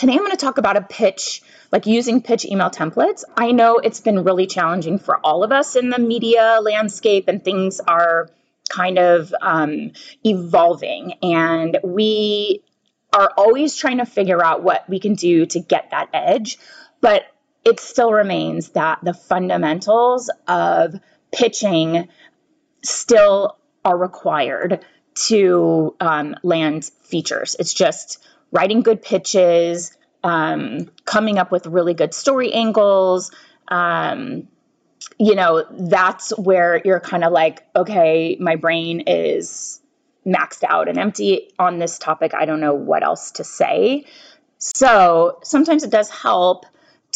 Today, I'm going to talk about a pitch, like using pitch email templates. I know it's been really challenging for all of us in the media landscape, and things are kind of um, evolving. And we are always trying to figure out what we can do to get that edge. But it still remains that the fundamentals of pitching still are required to um, land features. It's just writing good pitches, um, coming up with really good story angles. Um, you know, that's where you're kind of like, okay, my brain is maxed out and empty on this topic. I don't know what else to say. So sometimes it does help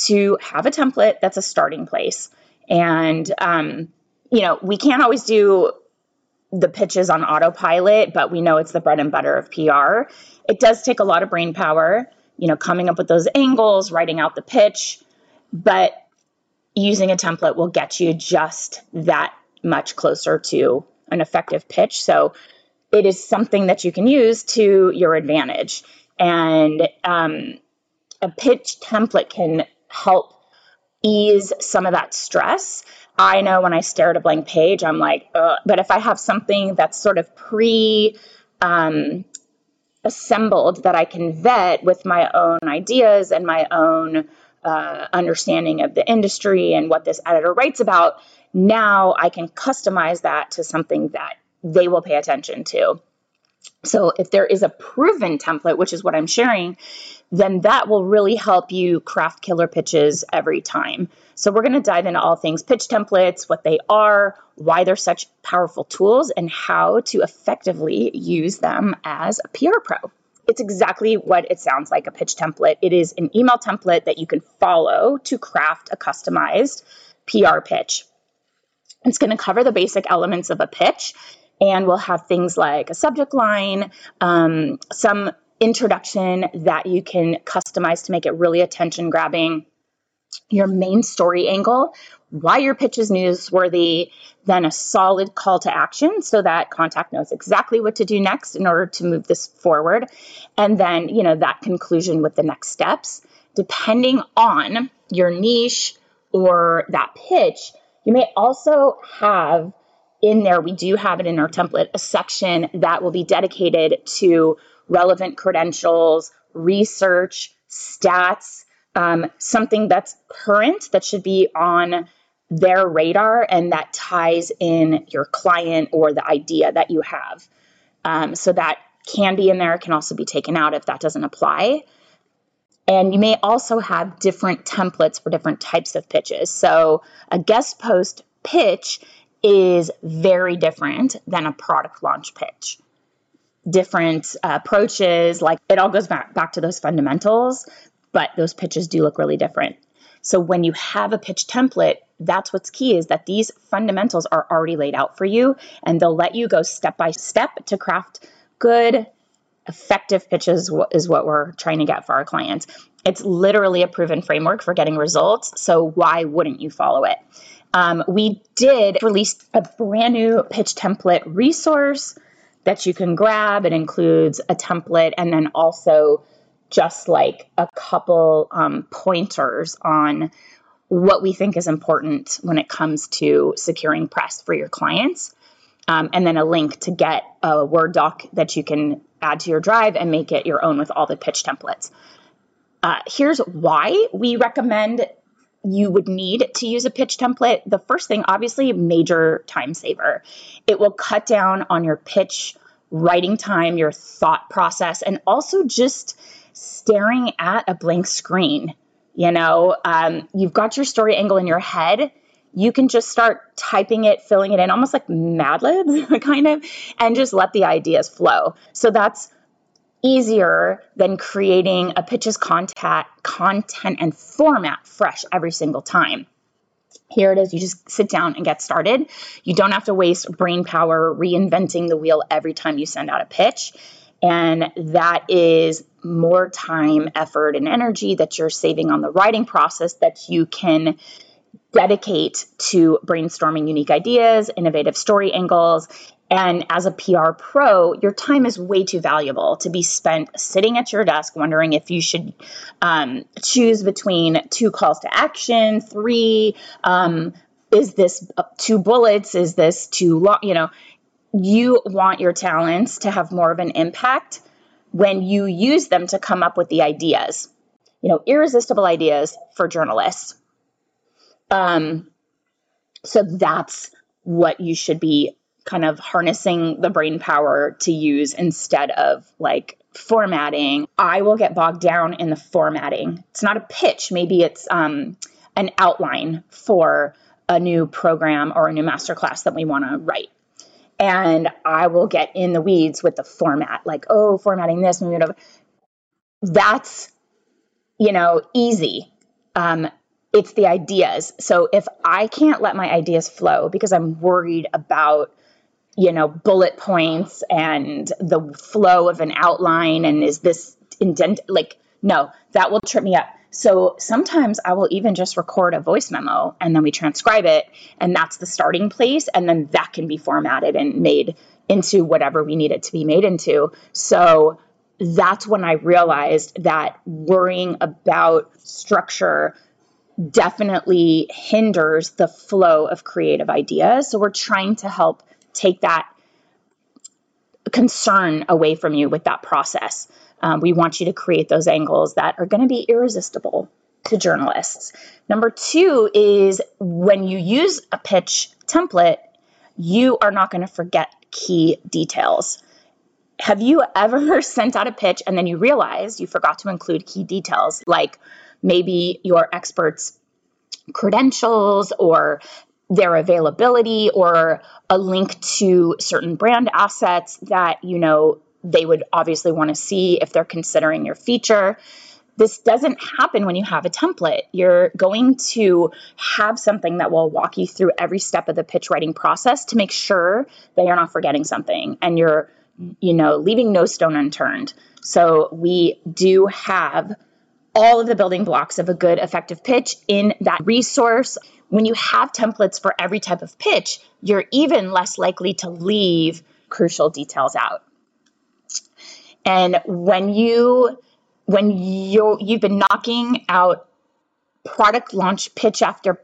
to have a template that's a starting place. And, um, you know, we can't always do the pitches on autopilot, but we know it's the bread and butter of PR. It does take a lot of brain power, you know, coming up with those angles, writing out the pitch, but using a template will get you just that much closer to an effective pitch. So it is something that you can use to your advantage. And um, a pitch template can help ease some of that stress I know when I stare at a blank page, I'm like, Ugh. but if I have something that's sort of pre um, assembled that I can vet with my own ideas and my own uh, understanding of the industry and what this editor writes about, now I can customize that to something that they will pay attention to. So if there is a proven template, which is what I'm sharing, then that will really help you craft killer pitches every time. So we're going to dive into all things pitch templates, what they are, why they're such powerful tools, and how to effectively use them as a PR pro. It's exactly what it sounds like a pitch template. It is an email template that you can follow to craft a customized PR pitch. It's going to cover the basic elements of a pitch and we'll have things like a subject line, um, some introduction that you can customize to make it really attention grabbing, your main story angle, why your pitch is newsworthy, then a solid call to action so that contact knows exactly what to do next in order to move this forward. And then, you know, that conclusion with the next steps. Depending on your niche or that pitch, you may also have in there, we do have it in our template, a section that will be dedicated to relevant credentials, research, stats, um, something that's current that should be on their radar and that ties in your client or the idea that you have. Um, so that can be in there, can also be taken out if that doesn't apply. And you may also have different templates for different types of pitches. So a guest post pitch is very different than a product launch pitch. Different uh, approaches, like it all goes back, back to those fundamentals, but those pitches do look really different. So when you have a pitch template, that's what's key is that these fundamentals are already laid out for you and they'll let you go step by step to craft good, effective pitches is what we're trying to get for our clients. It's literally a proven framework for getting results. So why wouldn't you follow it? Um, we did release a brand new pitch template resource that you can grab. It includes a template and then also just like a couple um, pointers on what we think is important when it comes to securing press for your clients. Um, and then a link to get a Word doc that you can add to your drive and make it your own with all the pitch templates. Uh, here's why we recommend you would need to use a pitch template, the first thing, obviously, major time saver. It will cut down on your pitch writing time, your thought process, and also just staring at a blank screen. You know, um, you've got your story angle in your head. You can just start typing it, filling it in, almost like Mad Libs, kind of, and just let the ideas flow. So that's easier than creating a pitch's content, content and format fresh every single time. Here it is. You just sit down and get started. You don't have to waste brain power reinventing the wheel every time you send out a pitch. And that is more time, effort, and energy that you're saving on the writing process that you can dedicate to brainstorming unique ideas, innovative story angles, and as a PR pro, your time is way too valuable to be spent sitting at your desk wondering if you should um, choose between two calls to action, three. Um, is this two bullets? Is this too long? You know, you want your talents to have more of an impact when you use them to come up with the ideas. You know, irresistible ideas for journalists. Um, so that's what you should be kind of harnessing the brain power to use instead of like formatting. I will get bogged down in the formatting. It's not a pitch, maybe it's um, an outline for a new program or a new masterclass that we want to write. And I will get in the weeds with the format, like, oh, formatting this, moving. That's, you know, easy. Um, it's the ideas. So if I can't let my ideas flow because I'm worried about you know, bullet points and the flow of an outline and is this indent like no, that will trip me up. So sometimes I will even just record a voice memo and then we transcribe it and that's the starting place and then that can be formatted and made into whatever we need it to be made into. So that's when I realized that worrying about structure definitely hinders the flow of creative ideas. So we're trying to help take that concern away from you with that process. Um, we want you to create those angles that are going to be irresistible to journalists. Number two is when you use a pitch template, you are not going to forget key details. Have you ever sent out a pitch and then you realized you forgot to include key details, like maybe your expert's credentials or their availability or a link to certain brand assets that you know they would obviously want to see if they're considering your feature this doesn't happen when you have a template. You're going to have something that will walk you through every step of the pitch writing process to make sure that you're not forgetting something and you're, you know, leaving no stone unturned. So we do have all of the building blocks of a good effective pitch in that resource when you have templates for every type of pitch, you're even less likely to leave crucial details out. And when you when you you've been knocking out product launch pitch after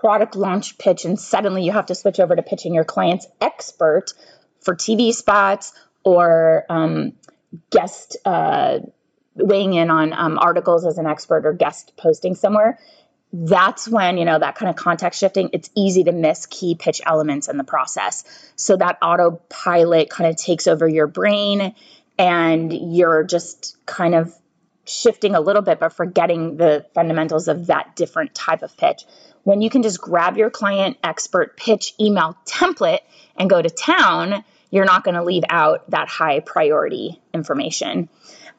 product launch pitch and suddenly you have to switch over to pitching your client's expert for TV spots or um, guest uh, weighing in on um, articles as an expert or guest posting somewhere, that's when, you know, that kind of context shifting, it's easy to miss key pitch elements in the process. So that autopilot kind of takes over your brain and you're just kind of shifting a little bit, but forgetting the fundamentals of that different type of pitch. When you can just grab your client expert pitch email template and go to town, you're not going to leave out that high priority information.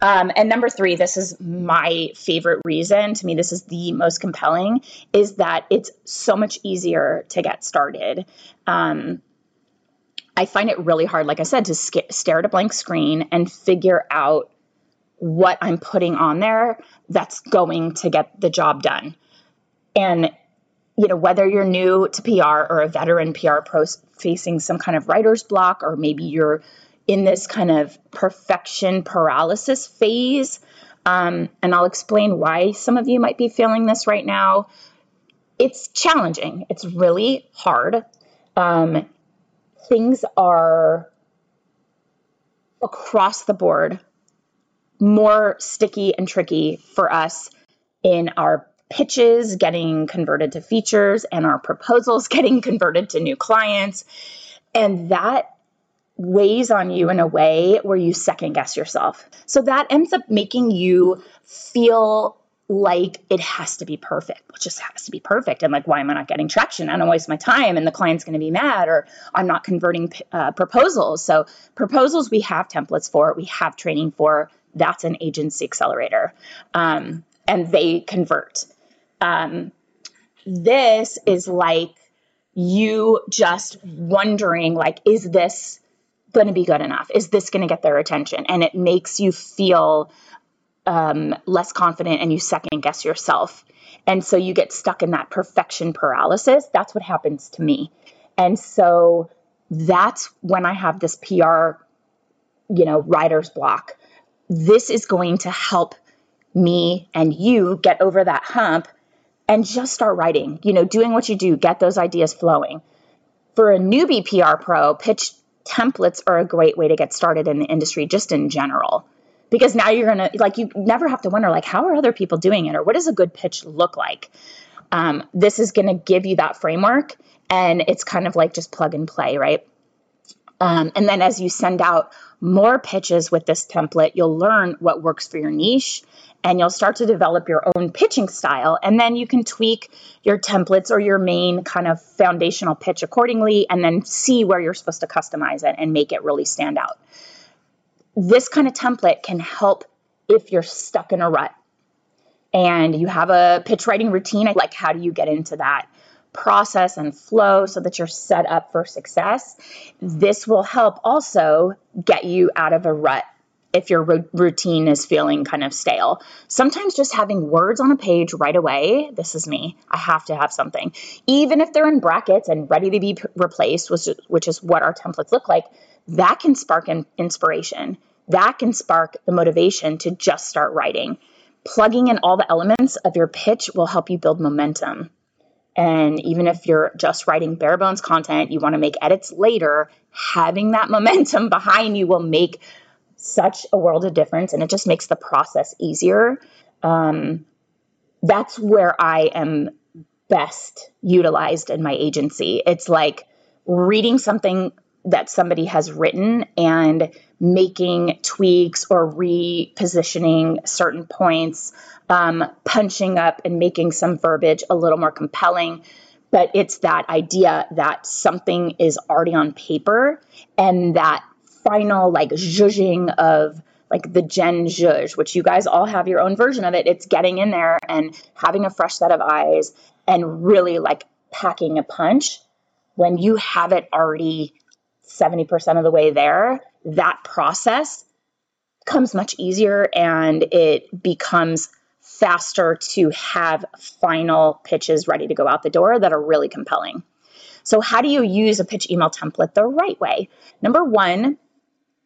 Um, and number three, this is my favorite reason. To me, this is the most compelling, is that it's so much easier to get started. Um, I find it really hard, like I said, to sc- stare at a blank screen and figure out what I'm putting on there that's going to get the job done. And you know, whether you're new to PR or a veteran PR pro facing some kind of writer's block, or maybe you're in this kind of perfection paralysis phase. Um, and I'll explain why some of you might be feeling this right now. It's challenging, it's really hard. Um, things are across the board more sticky and tricky for us in our pitches getting converted to features and our proposals getting converted to new clients. And that weighs on you in a way where you second guess yourself. So that ends up making you feel like it has to be perfect. It just has to be perfect. And like, why am I not getting traction? I don't waste my time, and the client's going to be mad, or I'm not converting uh, proposals. So proposals we have templates for, we have training for. that's an agency accelerator. Um, and they convert. Um, this is like you just wondering like is this going to be good enough? Is this going to get their attention? And it makes you feel um, less confident and you second guess yourself. And so you get stuck in that perfection paralysis. That's what happens to me. And so that's when i have this pr you know writer's block. This is going to help me and you get over that hump and just start writing, you know, doing what you do, get those ideas flowing. For a newbie PR pro, pitch templates are a great way to get started in the industry just in general. Because now you're to, like, you never have to wonder, like, how are other people doing it or what does a good pitch look like? Um, this is to give you that framework and it's kind of like just plug and play, right? Um, and then as you send out more pitches with this template, you'll learn what works for your niche and you'll start to develop your own pitching style. And then you can tweak your templates or your main kind of foundational pitch accordingly and then see where you're supposed to customize it and make it really stand out. This kind of template can help if you're stuck in a rut and you have a pitch writing routine. Like, how do you get into that? Process and flow so that you're set up for success. This will help also get you out of a rut if your routine is feeling kind of stale. Sometimes just having words on a page right away, this is me, I have to have something. Even if they're in brackets and ready to be replaced, which is, which is what our templates look like, that can spark inspiration. That can spark the motivation to just start writing. Plugging in all the elements of your pitch will help you build momentum. And even if you're just writing bare bones content, you want to make edits later, having that momentum behind you will make such a world of difference and it just makes the process easier. Um, that's where I am best utilized in my agency. It's like reading something that somebody has written and making tweaks or repositioning certain points, um, punching up and making some verbiage a little more compelling. But it's that idea that something is already on paper and that final like zhuzhing of like the Jen Zhuzh, which you guys all have your own version of it. It's getting in there and having a fresh set of eyes and really like packing a punch when you have it already 70% of the way there. That process comes much easier and it becomes faster to have final pitches ready to go out the door that are really compelling. So, how do you use a pitch email template the right way? Number one,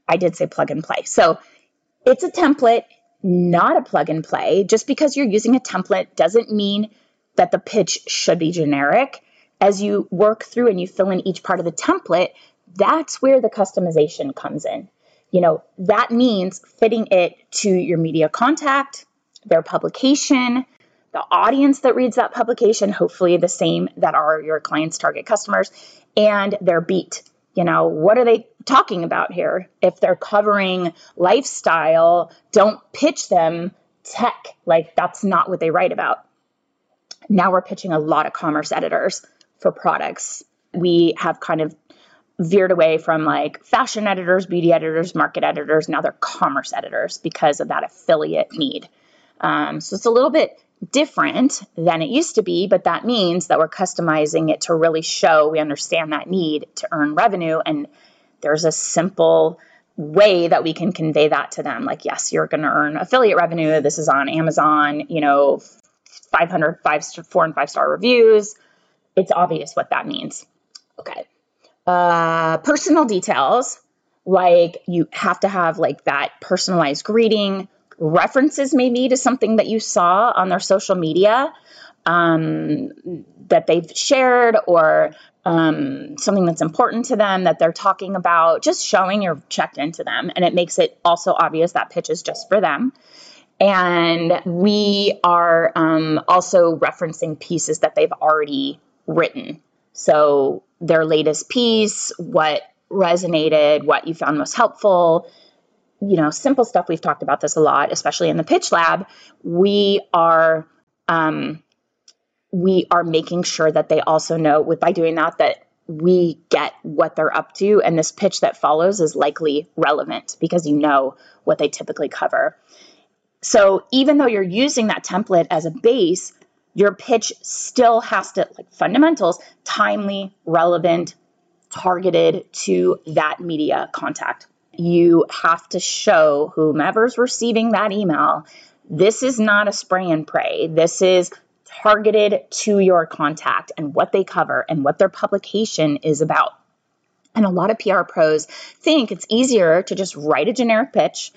I did say plug and play. So it's a template, not a plug and play. Just because you're using a template doesn't mean that the pitch should be generic. As you work through and you fill in each part of the template, that's where the customization comes in. You know, that means fitting it to your media contact, their publication, the audience that reads that publication, hopefully the same that are your client's target customers, and their beat you know, what are they talking about here? If they're covering lifestyle, don't pitch them tech. Like, that's not what they write about. Now we're pitching a lot of commerce editors for products. We have kind of veered away from like fashion editors, beauty editors, market editors. Now they're commerce editors because of that affiliate need. Um, so it's a little bit different than it used to be, but that means that we're customizing it to really show we understand that need to earn revenue. And there's a simple way that we can convey that to them. Like, yes, you're going to earn affiliate revenue. This is on Amazon, you know, 500 five, four and five star reviews. It's obvious what that means. Okay. Uh, personal details like you have to have like that personalized greeting references maybe to something that you saw on their social media um, that they've shared or um, something that's important to them that they're talking about, just showing you're checked into them. And it makes it also obvious that pitch is just for them. And we are um, also referencing pieces that they've already written. So their latest piece, what resonated, what you found most helpful, you know, simple stuff. We've talked about this a lot, especially in the pitch lab. We are um, we are making sure that they also know with by doing that that we get what they're up to, and this pitch that follows is likely relevant because you know what they typically cover. So even though you're using that template as a base, your pitch still has to, like fundamentals, timely, relevant, targeted to that media contact. You have to show whomever's receiving that email this is not a spray and pray. This is targeted to your contact and what they cover and what their publication is about. And a lot of PR pros think it's easier to just write a generic pitch,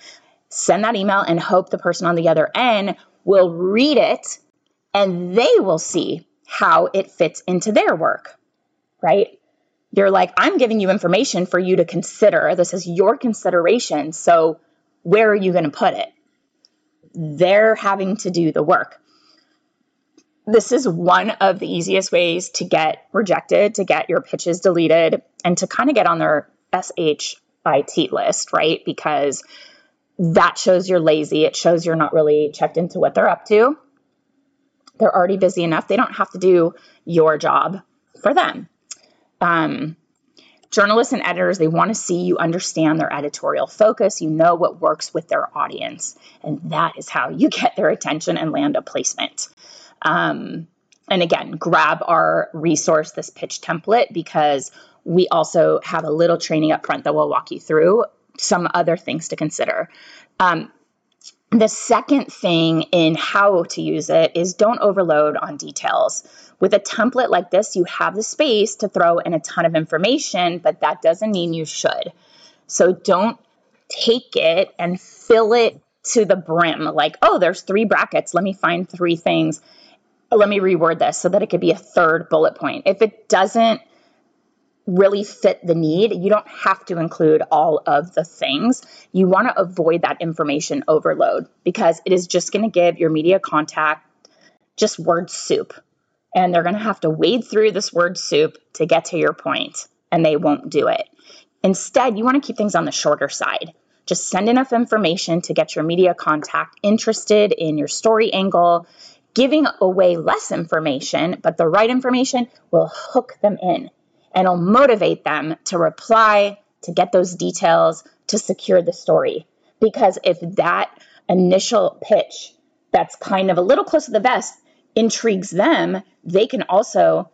send that email, and hope the person on the other end will read it and they will see how it fits into their work, right? You're like, I'm giving you information for you to consider. This is your consideration. So, where are you going to put it? They're having to do the work. This is one of the easiest ways to get rejected, to get your pitches deleted, and to kind of get on their SHIT list, right? Because that shows you're lazy. It shows you're not really checked into what they're up to. They're already busy enough. They don't have to do your job for them. Um, journalists and editors, they want to see you understand their editorial focus. You know what works with their audience. And that is how you get their attention and land a placement. Um, and again, grab our resource, this pitch template, because we also have a little training up front that will walk you through some other things to consider. Um, the second thing in how to use it is don't overload on details. With a template like this, you have the space to throw in a ton of information, but that doesn't mean you should. So don't take it and fill it to the brim. Like, oh, there's three brackets. Let me find three things. Let me reword this so that it could be a third bullet point. If it doesn't really fit the need. You don't have to include all of the things. You want to avoid that information overload because it is just going to give your media contact just word soup. And they're going to have to wade through this word soup to get to your point, and they won't do it. Instead, you want to keep things on the shorter side. Just send enough information to get your media contact interested in your story angle. Giving away less information, but the right information will hook them in and it'll motivate them to reply, to get those details, to secure the story. Because if that initial pitch that's kind of a little close to the vest intrigues them, they can also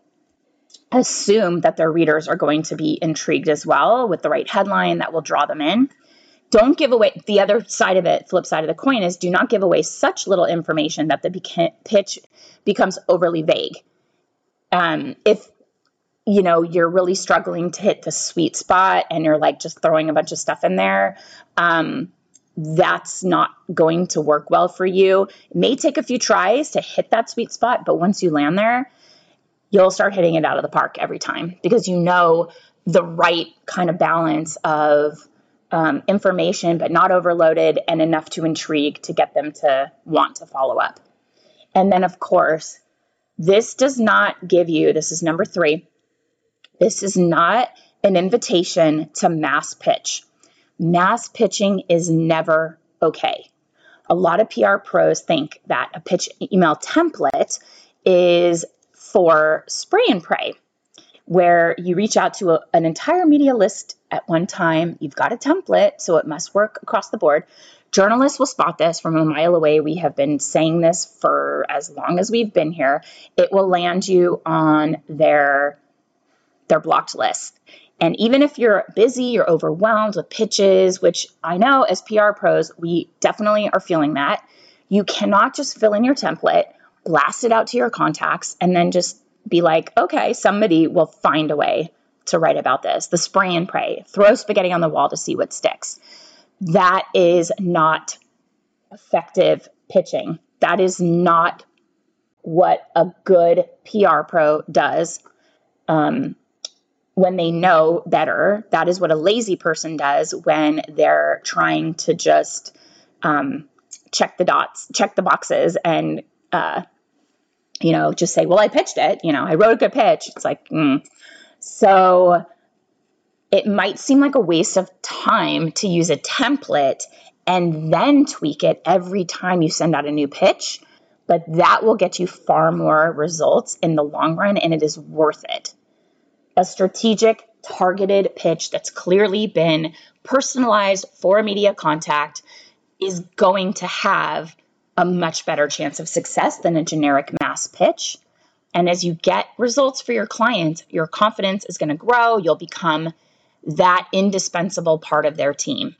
assume that their readers are going to be intrigued as well with the right headline that will draw them in. Don't give away the other side of it, flip side of the coin is do not give away such little information that the pitch becomes overly vague. Um, if you know you're really struggling to hit the sweet spot and you're like just throwing a bunch of stuff in there um, that's not going to work well for you. It may take a few tries to hit that sweet spot but once you land there you'll start hitting it out of the park every time because you know the right kind of balance of um, information but not overloaded and enough to intrigue to get them to want to follow up. And then of course this does not give you this is number three this is not an invitation to mass pitch. Mass pitching is never okay. A lot of PR pros think that a pitch email template is for spray and pray, where you reach out to a, an entire media list at one time. You've got a template, so it must work across the board. Journalists will spot this from a mile away. We have been saying this for as long as we've been here. It will land you on their their blocked list. And even if you're busy, you're overwhelmed with pitches, which I know as PR pros, we definitely are feeling that. You cannot just fill in your template, blast it out to your contacts, and then just be like, okay, somebody will find a way to write about this. The spray and pray, throw spaghetti on the wall to see what sticks. That is not effective pitching. That is not what a good PR pro does. Um, when they know better. That is what a lazy person does when they're trying to just um, check the dots, check the boxes, and uh, you know, just say, "Well, I pitched it. You know, I wrote a good pitch." It's like, mm. so it might seem like a waste of time to use a template and then tweak it every time you send out a new pitch, but that will get you far more results in the long run, and it is worth it a strategic, targeted pitch that's clearly been personalized for a media contact is going to have a much better chance of success than a generic mass pitch. And as you get results for your client, your confidence is going to grow. You'll become that indispensable part of their team.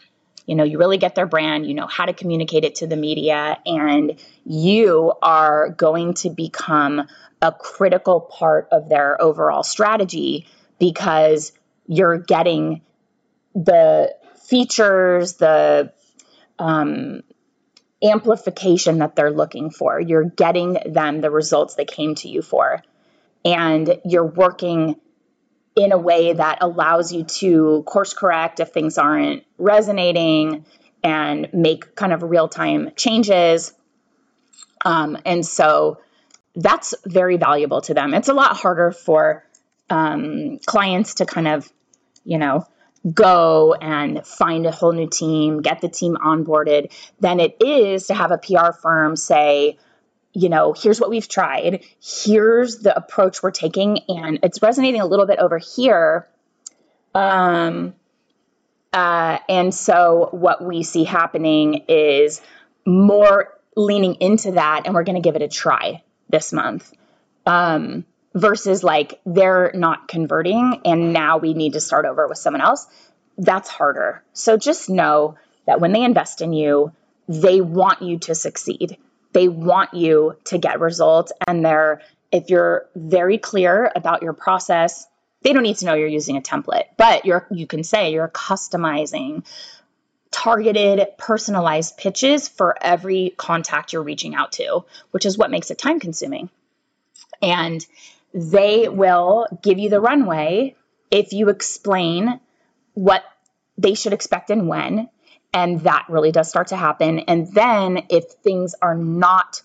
You know, you really get their brand, you know how to communicate it to the media, and you are going to become a critical part of their overall strategy because you're getting the features, the um, amplification that they're looking for. You're getting them the results they came to you for. And you're working in a way that allows you to course correct if things aren't resonating and make kind of real time changes. Um, and so that's very valuable to them. It's a lot harder for um, clients to kind of, you know, go and find a whole new team, get the team onboarded, than it is to have a PR firm say, you know, here's what we've tried, here's the approach we're taking, and it's resonating a little bit over here. Um, uh, and so what we see happening is more leaning into that, and we're going to give it a try this month. Um, versus like they're not converting and now we need to start over with someone else. That's harder. So just know that when they invest in you, they want you to succeed they want you to get results and they're if you're very clear about your process they don't need to know you're using a template. But you're you can say you're customizing targeted personalized pitches for every contact you're reaching out to which is what makes it time consuming. And they will give you the runway if you explain what they should expect and when and that really does start to happen. And then if things are not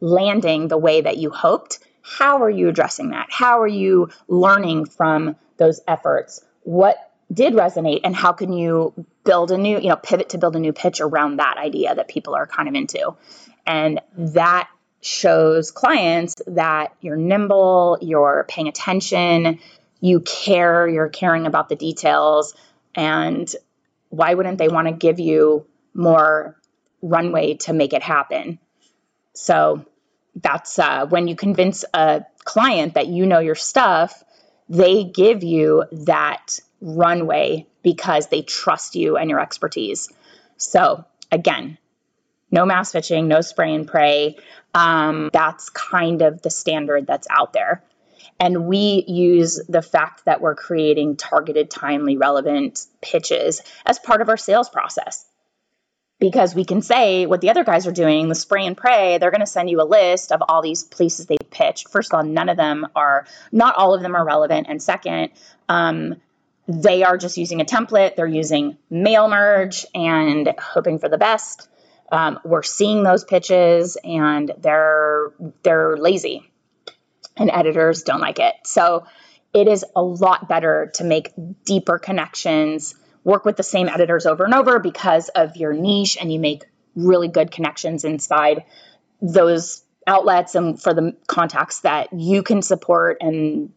landing the way that you hoped, how are you addressing that? How are you learning from those efforts? What did resonate and how can you build a new, you know, pivot to build a new pitch around that idea that people are kind of into? And that shows clients that you're nimble, you're paying attention, you care, you're caring about the details, and why wouldn't they want to give you more runway to make it happen? So that's uh, when you convince a client that you know your stuff, they give you that runway because they trust you and your expertise. So again, no mass pitching, no spray and pray. Um, that's kind of the standard that's out there. And we use the fact that we're creating targeted, timely, relevant pitches as part of our sales process. Because we can say what the other guys are doing, the spray and pray, they're going to send you a list of all these places they pitched. First of all, none of them are, not all of them are relevant. And second, um, they are just using a template. They're using mail merge and hoping for the best. Um, we're seeing those pitches and they're they're lazy and editors don't like it. So it is a lot better to make deeper connections, work with the same editors over and over because of your niche, and you make really good connections inside those outlets and for the contacts that you can support and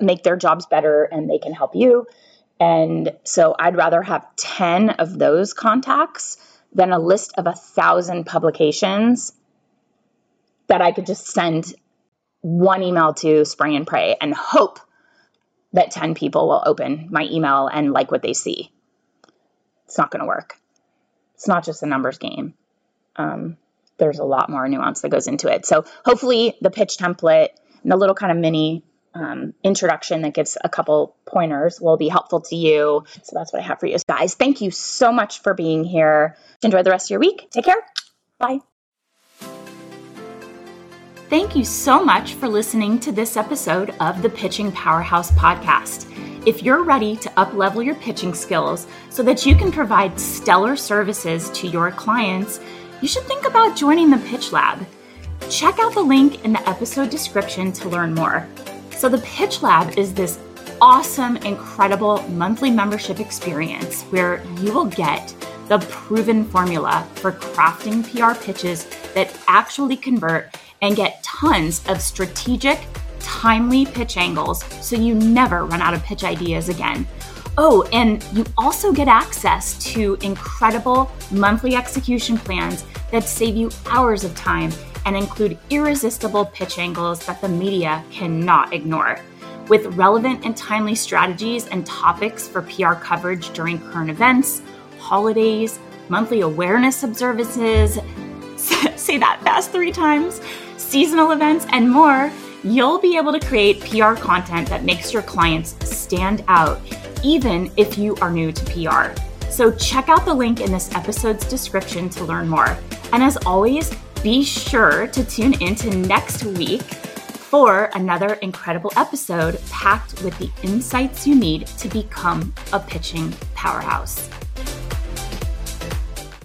make their jobs better and they can help you. And so I'd rather have 10 of those contacts than a list of a thousand publications that I could just send one email to spray and pray and hope that 10 people will open my email and like what they see. It's not going to work. It's not just a numbers game. Um, there's a lot more nuance that goes into it. So hopefully the pitch template and the little kind of mini um, introduction that gives a couple pointers will be helpful to you. So that's what I have for you guys. Thank you so much for being here. Enjoy the rest of your week. Take care. Bye. Thank you so much for listening to this episode of the Pitching Powerhouse podcast. If you're ready to uplevel your pitching skills so that you can provide stellar services to your clients, you should think about joining the Pitch Lab. Check out the link in the episode description to learn more. So, the Pitch Lab is this awesome, incredible monthly membership experience where you will get the proven formula for crafting PR pitches that actually convert and get tons of strategic, timely pitch angles so you never run out of pitch ideas again. Oh, and you also get access to incredible monthly execution plans that save you hours of time and include irresistible pitch angles that the media cannot ignore. With relevant and timely strategies and topics for PR coverage during current events, holidays, monthly awareness observances, say that fast three times, seasonal events, and more, you'll be able to create PR content that makes your clients stand out, even if you are new to PR. So check out the link in this episode's description to learn more. And as always, be sure to tune in to next week for another incredible episode packed with the insights you need to become a pitching powerhouse.